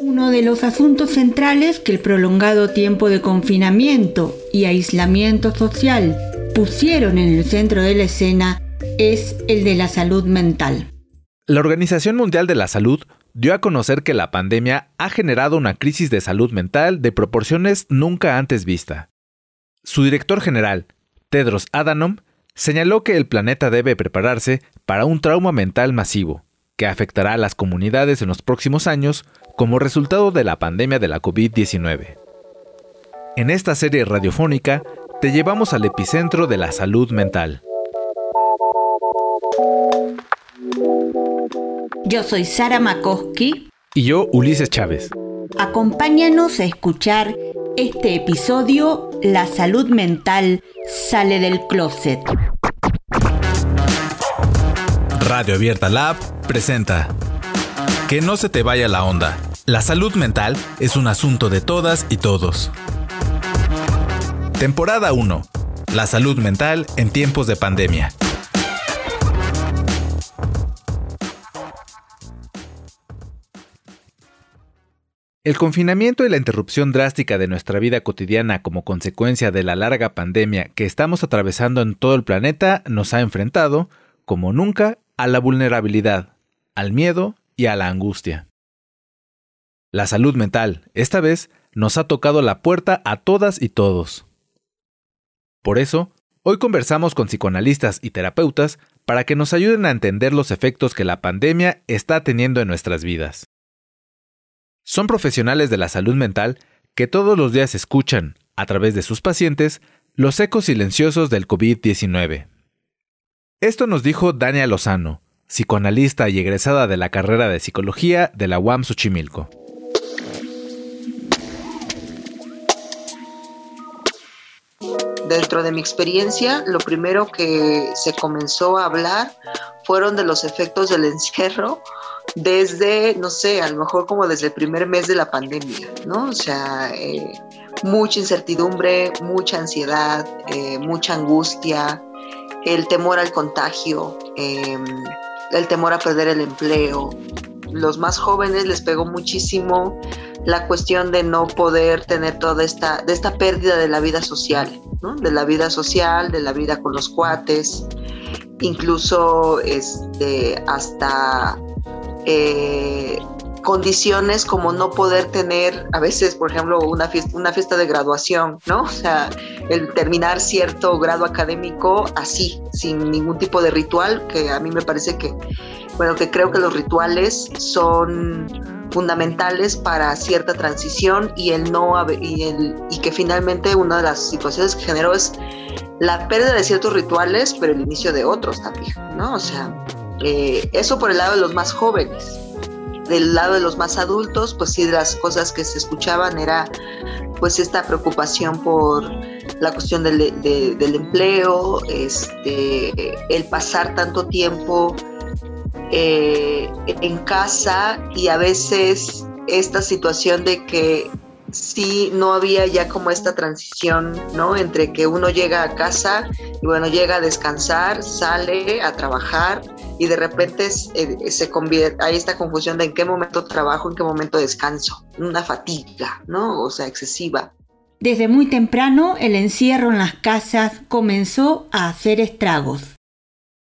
Uno de los asuntos centrales que el prolongado tiempo de confinamiento y aislamiento social pusieron en el centro de la escena es el de la salud mental. La Organización Mundial de la Salud dio a conocer que la pandemia ha generado una crisis de salud mental de proporciones nunca antes vista. Su director general, Tedros Adhanom, señaló que el planeta debe prepararse para un trauma mental masivo, que afectará a las comunidades en los próximos años como resultado de la pandemia de la COVID-19. En esta serie radiofónica te llevamos al epicentro de la salud mental. Yo soy Sara Makoski. Y yo, Ulises Chávez. Acompáñanos a escuchar este episodio La salud mental sale del closet. Radio Abierta Lab presenta Que no se te vaya la onda. La salud mental es un asunto de todas y todos. Temporada 1. La salud mental en tiempos de pandemia. El confinamiento y la interrupción drástica de nuestra vida cotidiana como consecuencia de la larga pandemia que estamos atravesando en todo el planeta nos ha enfrentado, como nunca, a la vulnerabilidad, al miedo y a la angustia. La salud mental, esta vez, nos ha tocado la puerta a todas y todos. Por eso, hoy conversamos con psicoanalistas y terapeutas para que nos ayuden a entender los efectos que la pandemia está teniendo en nuestras vidas. Son profesionales de la salud mental que todos los días escuchan, a través de sus pacientes, los ecos silenciosos del COVID-19. Esto nos dijo Dania Lozano, psicoanalista y egresada de la carrera de psicología de la UAM Xochimilco. Dentro de mi experiencia, lo primero que se comenzó a hablar fueron de los efectos del encierro desde, no sé, a lo mejor como desde el primer mes de la pandemia, ¿no? O sea, eh, mucha incertidumbre, mucha ansiedad, eh, mucha angustia, el temor al contagio, em, el temor a perder el empleo. Los más jóvenes les pegó muchísimo la cuestión de no poder tener toda esta, de esta pérdida de la vida social. De la vida social, de la vida con los cuates, incluso este, hasta eh, condiciones como no poder tener a veces, por ejemplo, una fiesta, una fiesta de graduación, ¿no? O sea, el terminar cierto grado académico así, sin ningún tipo de ritual, que a mí me parece que, bueno, que creo que los rituales son fundamentales para cierta transición y el no y, el, y que finalmente una de las situaciones que generó es la pérdida de ciertos rituales, pero el inicio de otros también, ¿no? O sea, eh, eso por el lado de los más jóvenes. Del lado de los más adultos, pues sí, las cosas que se escuchaban era pues esta preocupación por la cuestión del, empleo, este, el pasar tanto tiempo eh, en casa y a veces esta situación de que sí no había ya como esta transición, ¿no? Entre que uno llega a casa y bueno, llega a descansar, sale a trabajar y de repente eh, se convierte, hay esta confusión de en qué momento trabajo, en qué momento descanso, una fatiga, ¿no? O sea, excesiva. Desde muy temprano el encierro en las casas comenzó a hacer estragos.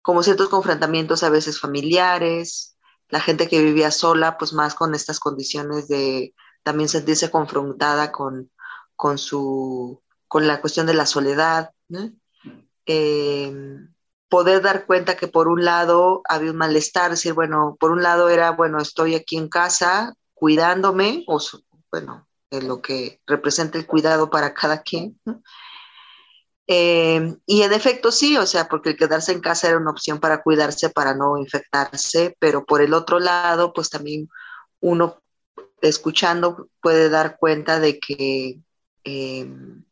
Como ciertos confrontamientos a veces familiares, la gente que vivía sola, pues más con estas condiciones de también sentirse confrontada con, con, su, con la cuestión de la soledad. Eh, poder dar cuenta que por un lado había un malestar, decir, bueno, por un lado era, bueno, estoy aquí en casa cuidándome, o bueno, lo que representa el cuidado para cada quien. Eh, y en efecto sí, o sea, porque el quedarse en casa era una opción para cuidarse, para no infectarse, pero por el otro lado, pues también uno escuchando puede dar cuenta de que em,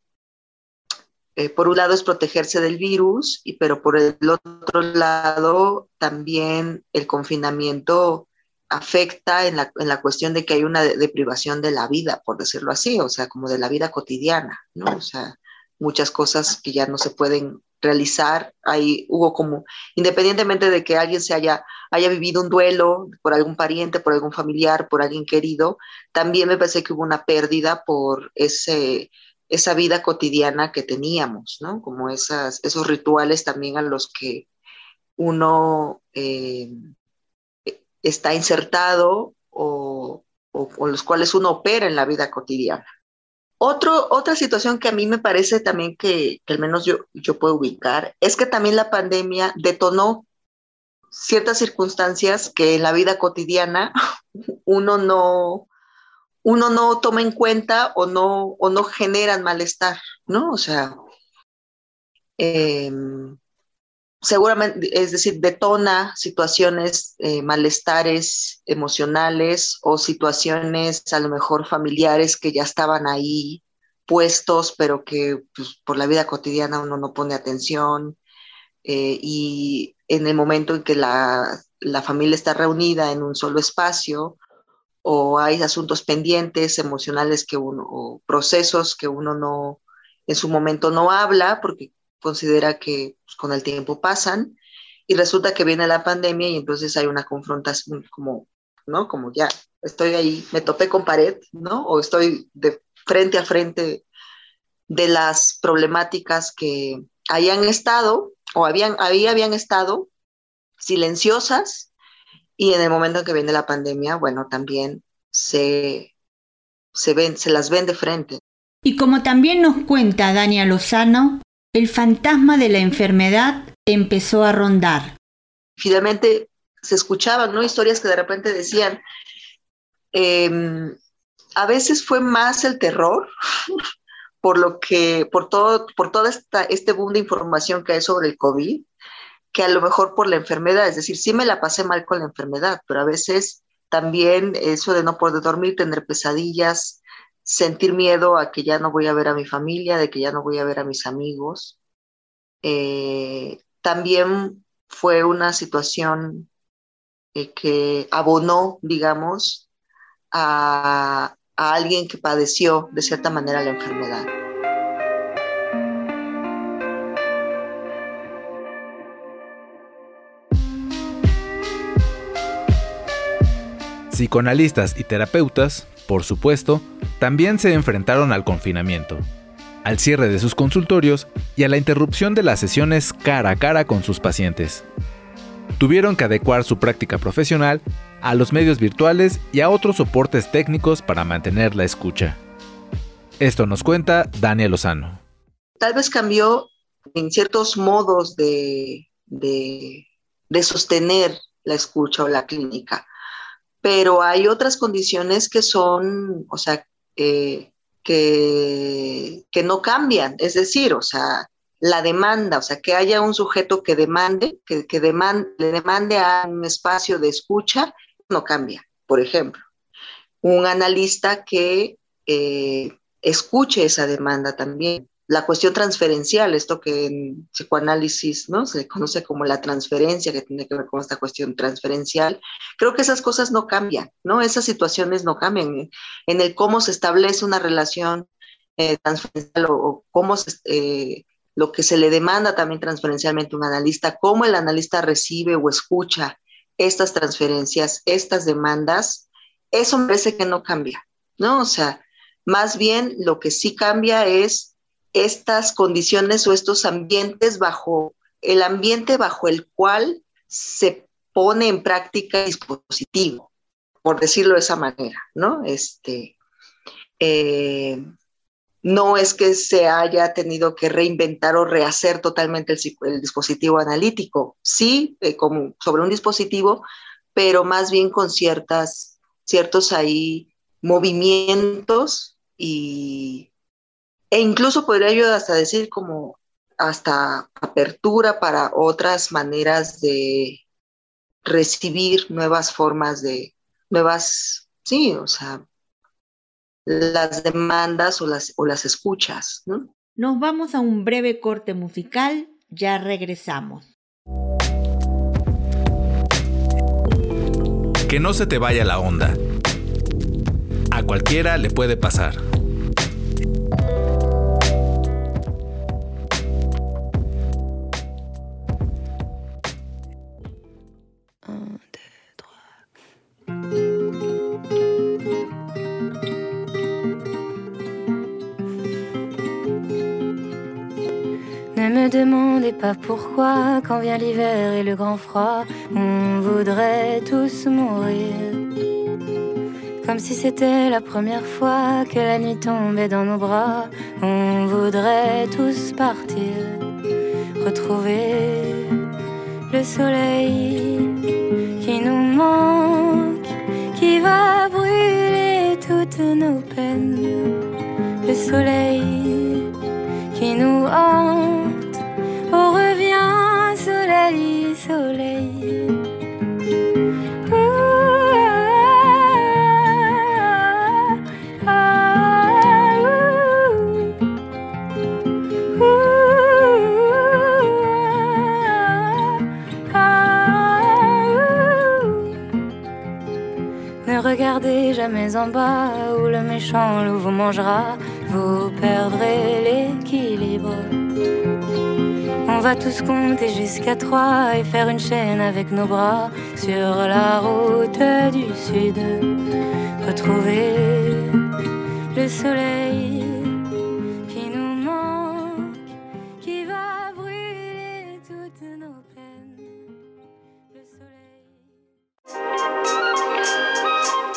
eh, por un lado es protegerse del virus, y, pero por el otro lado también el confinamiento afecta en la, en la cuestión de que hay una deprivación de la vida, por decirlo así, o sea, como de la vida cotidiana, ¿no? O sea, muchas cosas que ya no se pueden realizar. Ahí hubo como, independientemente de que alguien se haya, haya vivido un duelo por algún pariente, por algún familiar, por alguien querido, también me parece que hubo una pérdida por ese, esa vida cotidiana que teníamos, ¿no? Como esas, esos rituales también a los que uno eh, está insertado o, o, los cuales uno opera en la vida cotidiana. Otro, otra situación que a mí me parece también que, al menos yo, yo puedo ubicar es que también la pandemia detonó ciertas circunstancias que en la vida cotidiana uno no, uno no toma en cuenta o no, o no generan malestar, ¿no? O sea, eh, seguramente, es decir, detona situaciones, eh, malestares emocionales o situaciones a lo mejor familiares que ya estaban ahí puestos, pero que pues, por la vida cotidiana uno no pone atención. Eh, y en el momento en que la, la, familia está reunida en un solo espacio, o hay asuntos pendientes emocionales que uno, o procesos que uno no, en su momento no habla, porque considera que pues, con el tiempo pasan y resulta que viene la pandemia y entonces hay una confrontación como, ¿no? Como ya estoy ahí, me topé con pared, ¿no? O estoy de frente a frente de las problemáticas que hayan estado o habían, ahí habían estado silenciosas y en el momento en que viene la pandemia, bueno, también se, se, ven, se las ven de frente. Y como también nos cuenta Dania Lozano, el fantasma de la enfermedad empezó a rondar. Finalmente se escuchaban ¿no? historias que de repente decían, em, a veces fue más el terror por lo que, por todo, por toda esta, este boom de información que hay sobre el COVID, que a lo mejor por la enfermedad, es decir, sí me la pasé mal con la enfermedad, pero a veces también eso de no poder dormir, tener pesadillas, sentir miedo a que ya no voy a ver a mi familia, de que ya no voy a ver a mis amigos. Eh, también fue una situación eh, que abonó, digamos, a, a alguien que padeció de cierta manera la enfermedad. Psicoanalistas y terapeutas por supuesto, también se enfrentaron al confinamiento, al cierre de sus consultorios y a la interrupción de las sesiones cara a cara con sus pacientes. Tuvieron que adecuar su práctica profesional a los medios virtuales y a otros soportes técnicos para mantener la escucha. Esto nos cuenta Daniel Lozano. Tal vez cambió en ciertos modos de, de, sostener la escucha o la clínica pero hay otras condiciones que son, o sea, que, que no cambian, es decir, o sea, la demanda, o sea, que haya un sujeto que demande, que, que le demande a un espacio de escucha, no cambia, por ejemplo. Un analista que eh, escuche esa demanda también la cuestión transferencial, esto que en psicoanálisis ¿no? se conoce como la transferencia, que tiene que ver con esta cuestión transferencial, creo que esas cosas no cambian, ¿no? Esas situaciones no cambian en el cómo se establece una relación eh, transferencial o, cómo eh, lo que se le demanda también transferencialmente a un analista, cómo el analista recibe o escucha estas transferencias, estas demandas, eso me parece que no cambia, ¿no? O sea, más bien lo que sí cambia es estas condiciones o estos ambientes bajo el ambiente bajo el cual se pone en práctica el dispositivo, por decirlo de esa manera, ¿no? Este, eh, no es que se haya tenido que reinventar o rehacer totalmente el, dispositivo analítico, sí, eh, como sobre un dispositivo, pero más bien con ciertas, ciertos ahí movimientos y e incluso podría yo hasta decir como hasta apertura para otras maneras de recibir nuevas formas de, nuevas, sí, o sea, las demandas o las, o las escuchas. ¿no? Nos vamos a un breve corte musical, ya regresamos. Que no se te vaya la onda. A cualquiera le puede pasar. Ne demandez pas pourquoi, quand vient l'hiver et le grand froid, on voudrait tous mourir. Comme si c'était la première fois que la nuit tombait dans nos bras, on voudrait tous partir, retrouver le soleil qui nous manque, qui va brûler toutes nos peines. Le soleil qui nous hante, jamais en bas où le méchant loup vous mangera, vous perdrez l'équilibre. On va tous compter jusqu'à trois et faire une chaîne avec nos bras sur la route du sud. Retrouver le soleil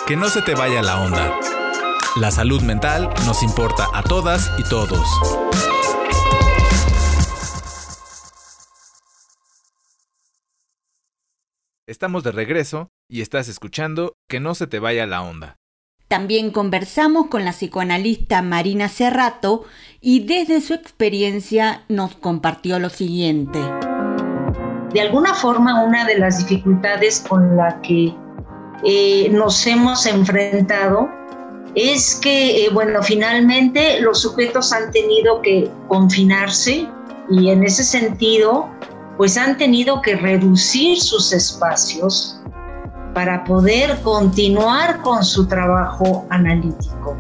Que no se te vaya la onda. La salud mental nos importa a todas y todos. Estamos de regreso y estás escuchando Que no se te vaya la onda. También conversamos con la psicoanalista Marina Cerrato y desde su experiencia nos compartió lo siguiente. De alguna forma, una de las dificultades con la que eh, nos hemos enfrentado es que, eh, bueno, finalmente los sujetos han tenido que confinarse y en ese sentido, pues han tenido que reducir sus espacios para poder continuar con su trabajo analítico.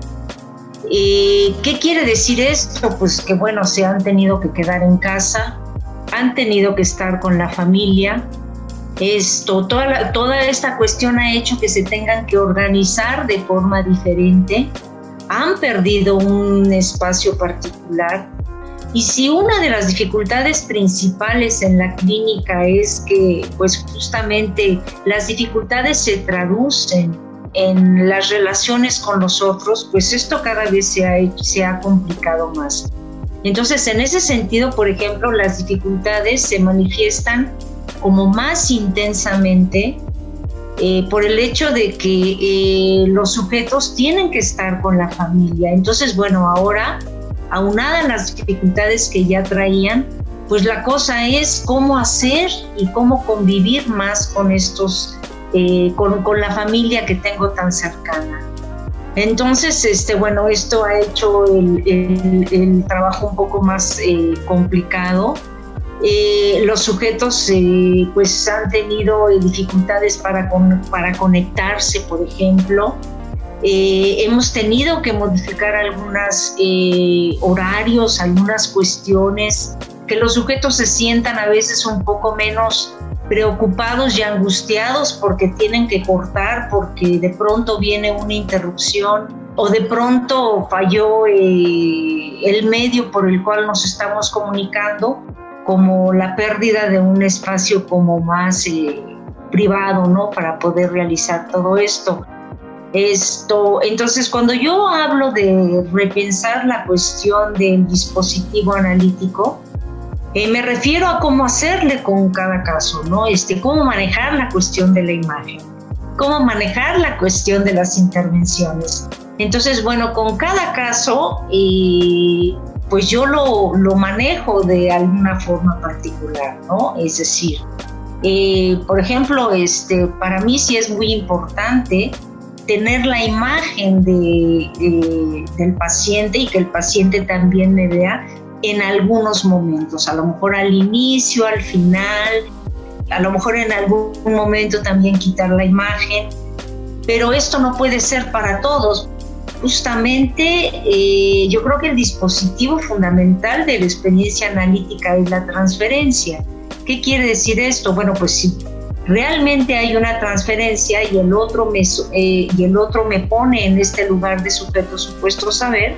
Eh, ¿Qué quiere decir esto? Pues que, bueno, se han tenido que quedar en casa, han tenido que estar con la familia, esto, toda, toda esta cuestión ha hecho que se tengan que organizar de forma diferente, han perdido un espacio particular. Y si una de las dificultades principales en la clínica es que, pues justamente las dificultades se traducen en las relaciones con los otros, pues esto cada vez se ha, se ha complicado más. Entonces, en ese sentido, por ejemplo, las dificultades se manifiestan como más intensamente eh, por el hecho de que eh, los sujetos tienen que estar con la familia. Entonces, bueno, ahora, aunada las dificultades que ya traían, pues la cosa es cómo hacer y cómo convivir más con estos, eh, con, con, la familia que tengo tan cercana. Entonces, este, bueno, esto ha hecho el, el, el trabajo un poco más complicado eh, los sujetos eh, pues han tenido dificultades para, para conectarse, por ejemplo. Eh, hemos tenido que modificar algunos horarios, algunas cuestiones, que los sujetos se sientan a veces un poco menos preocupados y angustiados porque tienen que cortar, porque de pronto viene una interrupción o de pronto falló el medio por el cual nos estamos comunicando como la pérdida de un espacio como más eh, privado, ¿no? Para poder realizar todo esto. Esto, entonces, cuando yo hablo de repensar la cuestión del dispositivo analítico, eh, me refiero a cómo hacerle con cada caso, ¿no? Este, cómo manejar la cuestión de la imagen, cómo manejar la cuestión de las intervenciones. Entonces, bueno, con cada caso, eh, pues yo lo, manejo de alguna forma particular, ¿no? Es decir, eh, por ejemplo, este, para mí sí es muy importante tener la imagen de, del paciente y que el paciente también me vea en algunos momentos, a lo mejor al inicio, al final, a lo mejor en algún momento también quitar la imagen, pero esto no puede ser para todos, Justamente eh, yo creo que el dispositivo fundamental de la experiencia analítica es la transferencia. ¿Qué quiere decir esto? Bueno, pues si realmente hay una transferencia y el otro me, eh, y el otro me pone en este lugar de sujeto supuesto saber,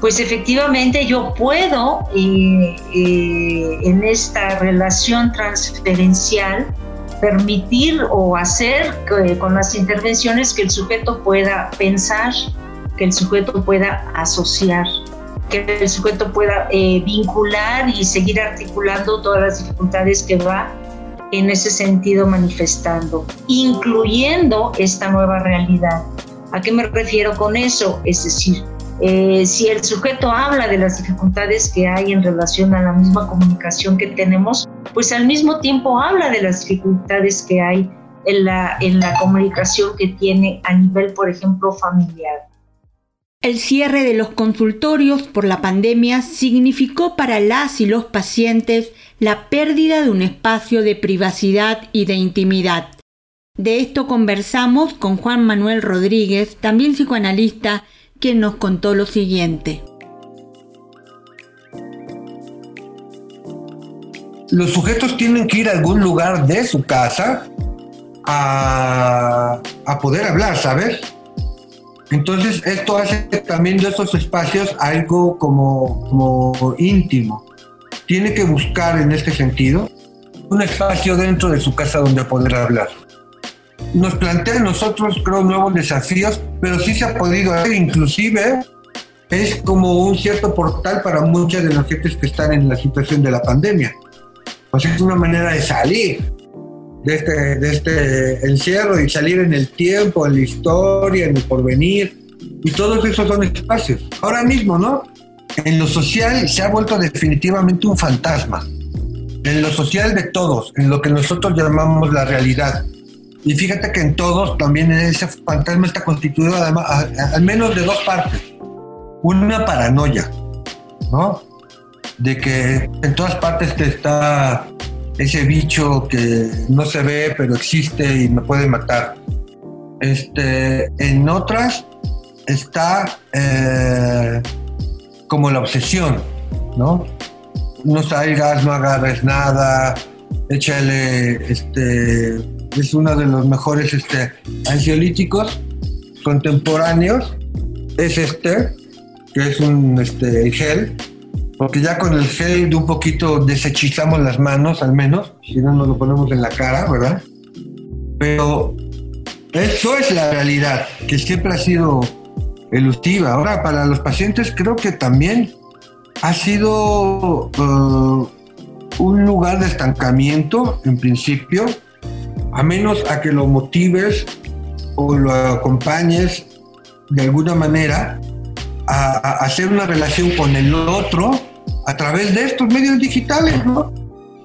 pues efectivamente yo puedo eh, eh, en esta relación transferencial permitir o hacer con las intervenciones que el sujeto pueda pensar, que el sujeto pueda asociar, que el sujeto pueda eh, vincular y seguir articulando todas las dificultades que va en ese sentido manifestando, incluyendo esta nueva realidad. ¿A qué me refiero con eso? Es decir, eh, si el sujeto habla de las dificultades que hay en relación a la misma comunicación que tenemos, pues al mismo tiempo habla de las dificultades que hay en la, en la comunicación que tiene a nivel, por ejemplo, familiar. El cierre de los consultorios por la pandemia significó para las y los pacientes la pérdida de un espacio de privacidad y de intimidad. De esto conversamos con Juan Manuel Rodríguez, también psicoanalista, quien nos contó lo siguiente. Los sujetos tienen que ir a algún lugar de su casa a, poder hablar, ¿sabes? Entonces esto hace también de esos espacios algo como, como íntimo. Tiene que buscar en este sentido un espacio dentro de su casa donde poder hablar nos plantea a nosotros, creo, nuevos desafíos, pero sí se ha podido hacer, inclusive es como un cierto portal para muchas de las gentes que están en la situación de la pandemia. O sea, es una manera de salir de este, de este encierro y salir en el tiempo, en la historia, en el porvenir, y todos esos son espacios. Ahora mismo, ¿no? En lo social se ha vuelto definitivamente un fantasma. En lo social de todos, en lo que nosotros llamamos la realidad. Y fíjate que en todos también ese fantasma está constituido además, al menos de dos partes. Una paranoia, ¿no? De que en todas partes te está ese bicho que no se ve pero existe y me puede matar. Este, en otras está eh, como la obsesión, ¿no? No salgas, no agarres nada, échale este es uno de los mejores este, ansiolíticos contemporáneos. Es este, que es un este, el gel, porque ya con el gel de un poquito desechizamos las manos, al menos, si no nos lo ponemos en la cara, ¿verdad? Pero eso es la realidad, que siempre ha sido elusiva. Ahora, para los pacientes creo que también ha sido uh, un lugar de estancamiento, en principio, a menos a que lo motives o lo acompañes de alguna manera a, hacer una relación con el otro a través de estos medios digitales, ¿no?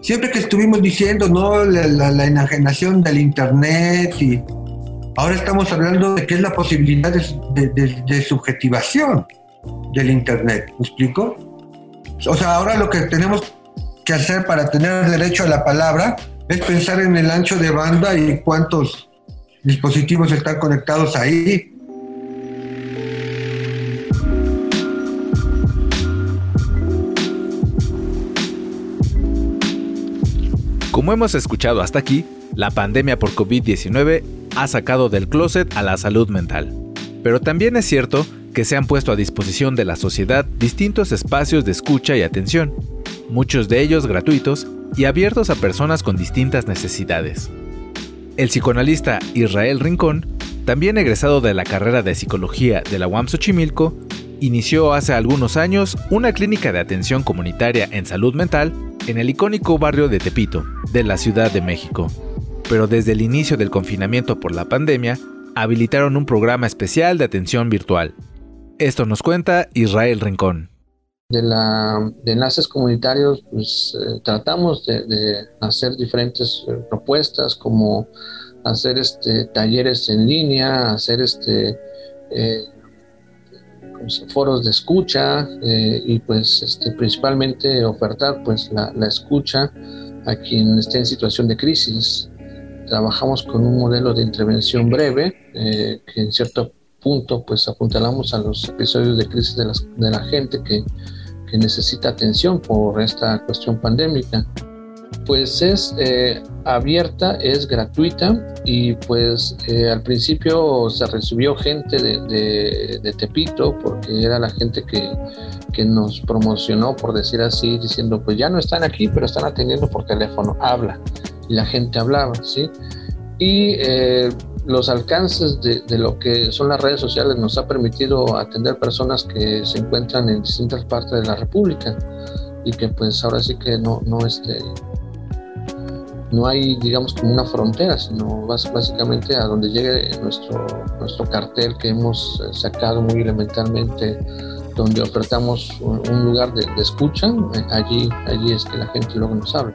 Siempre que estuvimos diciendo, ¿no? La, enajenación del Internet y ahora estamos hablando de qué es la posibilidad de, subjetivación del Internet, ¿me explico? O sea, ahora lo que tenemos que hacer para tener derecho a la palabra es pensar en el ancho de banda y cuántos dispositivos están conectados ahí. Como hemos escuchado hasta aquí, la pandemia por COVID-19 ha sacado del closet a la salud mental. Pero también es cierto que se han puesto a disposición de la sociedad distintos espacios de escucha y atención, muchos de ellos gratuitos y abiertos a personas con distintas necesidades. El psicoanalista Israel Rincón, también egresado de la carrera de psicología de la UAM Xochimilco, inició hace algunos años una clínica de atención comunitaria en salud mental en el icónico barrio de Tepito, de la Ciudad de México. Pero desde el inicio del confinamiento por la pandemia, habilitaron un programa especial de atención virtual. Esto nos cuenta Israel Rincón de, la, de enlaces comunitarios, pues eh, tratamos de, hacer diferentes eh, propuestas como hacer este, talleres en línea, hacer este, eh, foros de escucha y pues este, principalmente ofertar pues la, escucha a quien esté en situación de crisis. Trabajamos con un modelo de intervención breve que en cierto punto pues apuntalamos a los episodios de crisis de, de la gente que que necesita atención por esta cuestión pandémica. Pues es eh, abierta, es gratuita y pues eh, al principio se recibió gente de, Tepito porque era la gente que, nos promocionó, por decir así, diciendo pues ya no están aquí, pero están atendiendo por teléfono, habla. Y la gente hablaba, ¿sí? Y eh, los alcances de, de, lo que son las redes sociales nos ha permitido atender personas que se encuentran en distintas partes de la República y que pues ahora sí que no, no, este, no hay, digamos, como una frontera, sino básicamente a donde llegue nuestro, nuestro cartel que hemos eh, sacado muy elementalmente, donde ofertamos un, lugar de, escucha, eh, allí, allí es que la gente luego nos habla.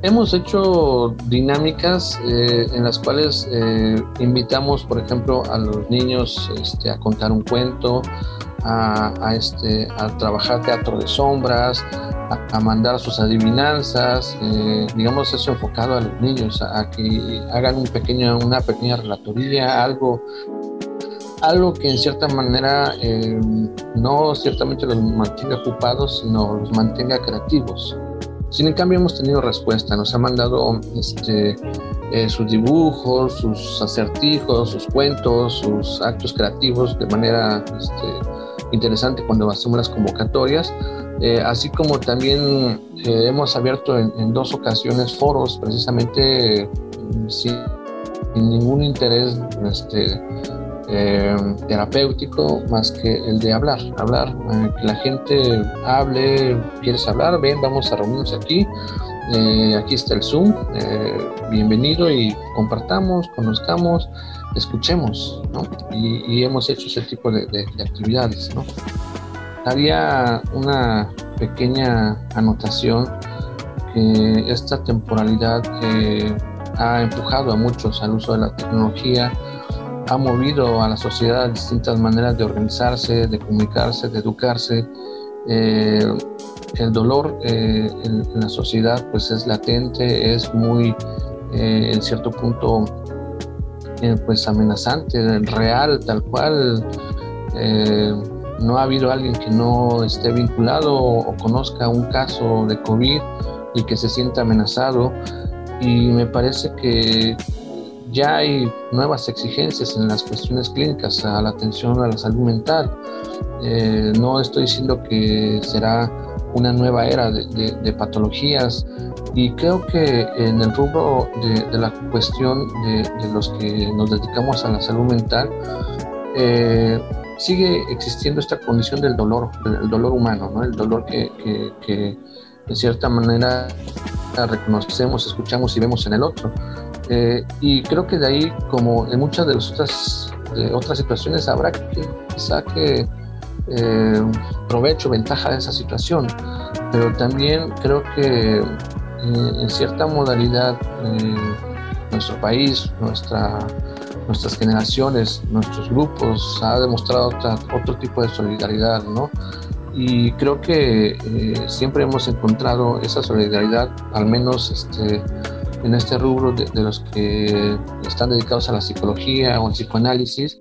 Hemos hecho dinámicas eh, en las cuales invitamos, por ejemplo, a los niños este, a contar un cuento, a, este, a trabajar teatro de sombras, a, mandar sus adivinanzas, eh, digamos eso enfocado a los niños, a, que hagan un pequeño, una pequeña relatoría, algo, algo que en cierta manera eh, no ciertamente los mantenga ocupados, sino los mantenga creativos. Sin en cambio hemos tenido respuesta, nos ha mandado este, eh, sus dibujos, sus acertijos, sus cuentos, sus actos creativos de manera este, interesante cuando hacemos las convocatorias, eh, así como también eh, hemos abierto en, dos ocasiones foros precisamente mm, sin, ningún interés este, eh, terapéutico más que el de hablar, hablar, que la gente hable, quieres hablar, ven, vamos a reunirnos aquí, aquí está el Zoom, bienvenido y compartamos, conozcamos escuchemos, ¿no? Y, hemos hecho ese tipo de, actividades, ¿no? Había una pequeña anotación que esta temporalidad que ha empujado a muchos al uso de la tecnología, ha movido a la sociedad a distintas maneras de organizarse, de comunicarse, de educarse. Eh, el dolor eh, en, la sociedad pues es latente, es muy eh, en cierto punto pues amenazante, real, tal cual. Eh, no ha habido alguien que no esté vinculado o conozca un caso de COVID y que se sienta amenazado. Y me parece que ya hay nuevas exigencias en las cuestiones clínicas a la atención a la salud mental. Eh, no estoy diciendo que será una nueva era de patologías y creo que en el rubro de, la cuestión de, los que nos dedicamos a la salud mental, eh, sigue existiendo esta condición del dolor, el dolor humano, ¿no? el dolor que, que, que de cierta manera reconocemos, escuchamos y vemos en el otro. Eh, y creo que de ahí, como en muchas de las otras, de otras situaciones, habrá que saque eh, provecho, ventaja de esa situación. Pero también creo que eh, en cierta modalidad eh, nuestro país, nuestra, nuestras generaciones, nuestros grupos ha demostrado otro tipo de solidaridad, ¿no? Y creo que eh, siempre hemos encontrado esa solidaridad, al menos este, en este rubro de, de los que están dedicados a la psicología o al psicoanálisis,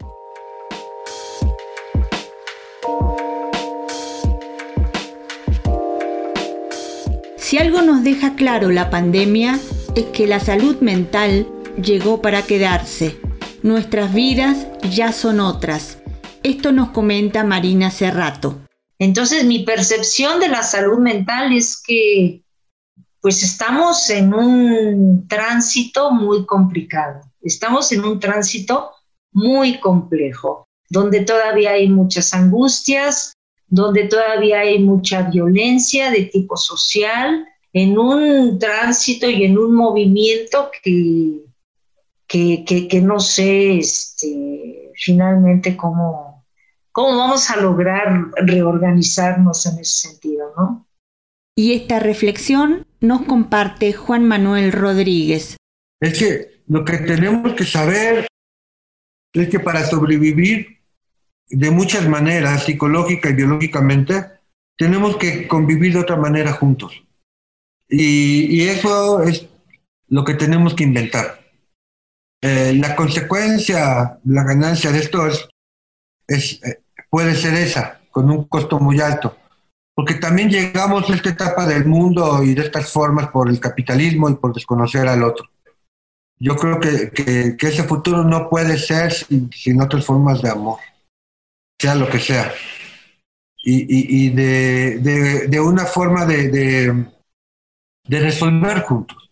Si algo nos deja claro la pandemia es que la salud mental llegó para quedarse. Nuestras vidas ya son otras. Esto nos comenta Marina Cerrato. Entonces mi percepción de la salud mental es que pues estamos en un tránsito muy complicado. Estamos en un tránsito muy complejo, donde todavía hay muchas angustias, donde todavía hay mucha violencia de tipo social, en un tránsito y en un movimiento que, que, no sé este, finalmente cómo, cómo vamos a lograr reorganizarnos en ese sentido, ¿no? Y esta reflexión nos comparte Juan Manuel Rodríguez. Es que lo que tenemos que saber es que para sobrevivir de muchas maneras, psicológica y biológicamente, tenemos que convivir de otra manera juntos. Y, eso es lo que tenemos que inventar. Eh, la consecuencia, la ganancia de esto es, eh, puede ser esa, con un costo muy alto. porque también llegamos a esta etapa del mundo y de estas formas por el capitalismo y por desconocer al otro. Yo creo que, que, ese futuro no puede ser sin, otras formas de amor, sea lo que sea. Y, y, de, de, de, una forma de, de resolver juntos.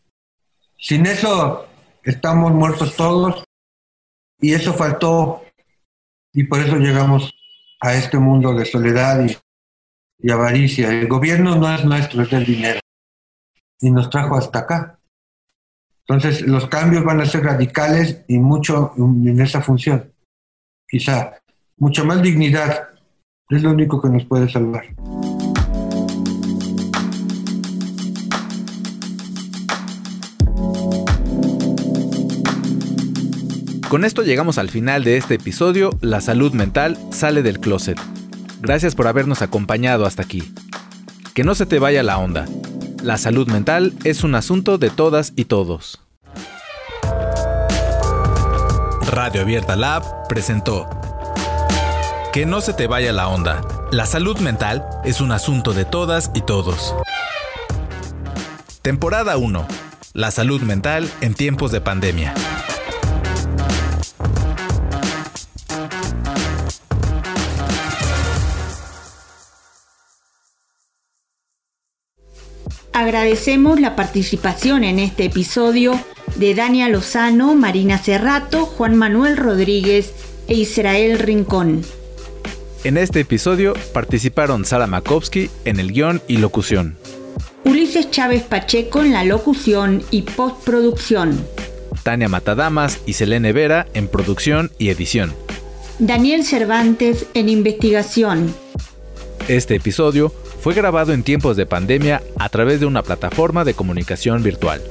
Sin eso estamos muertos todos y eso faltó y por eso llegamos a este mundo de soledad y, y avaricia. El gobierno no es nuestro, es del dinero. Y nos trajo hasta acá. Entonces, los cambios van a ser radicales y mucho en esa función. Quizá mucha más dignidad es lo único que nos puede salvar. Con esto llegamos al final de este episodio, La salud mental sale del closet. Gracias por habernos acompañado hasta aquí. Que no se te vaya la onda. La salud mental es un asunto de todas y todos. Radio Abierta Lab presentó Que no se te vaya la onda. La salud mental es un asunto de todas y todos. Temporada 1. La salud mental en tiempos de pandemia. Agradecemos la participación en este episodio de Dania Lozano, Marina Cerrato, Juan Manuel Rodríguez e Israel Rincón. En este episodio participaron Sara Makovsky en el guion y locución. Ulises Chávez Pacheco en la locución y postproducción. Tania Matadamas y Selene Vera en producción y edición. Daniel Cervantes en investigación. Este episodio fue grabado en tiempos de pandemia a través de una plataforma de comunicación virtual.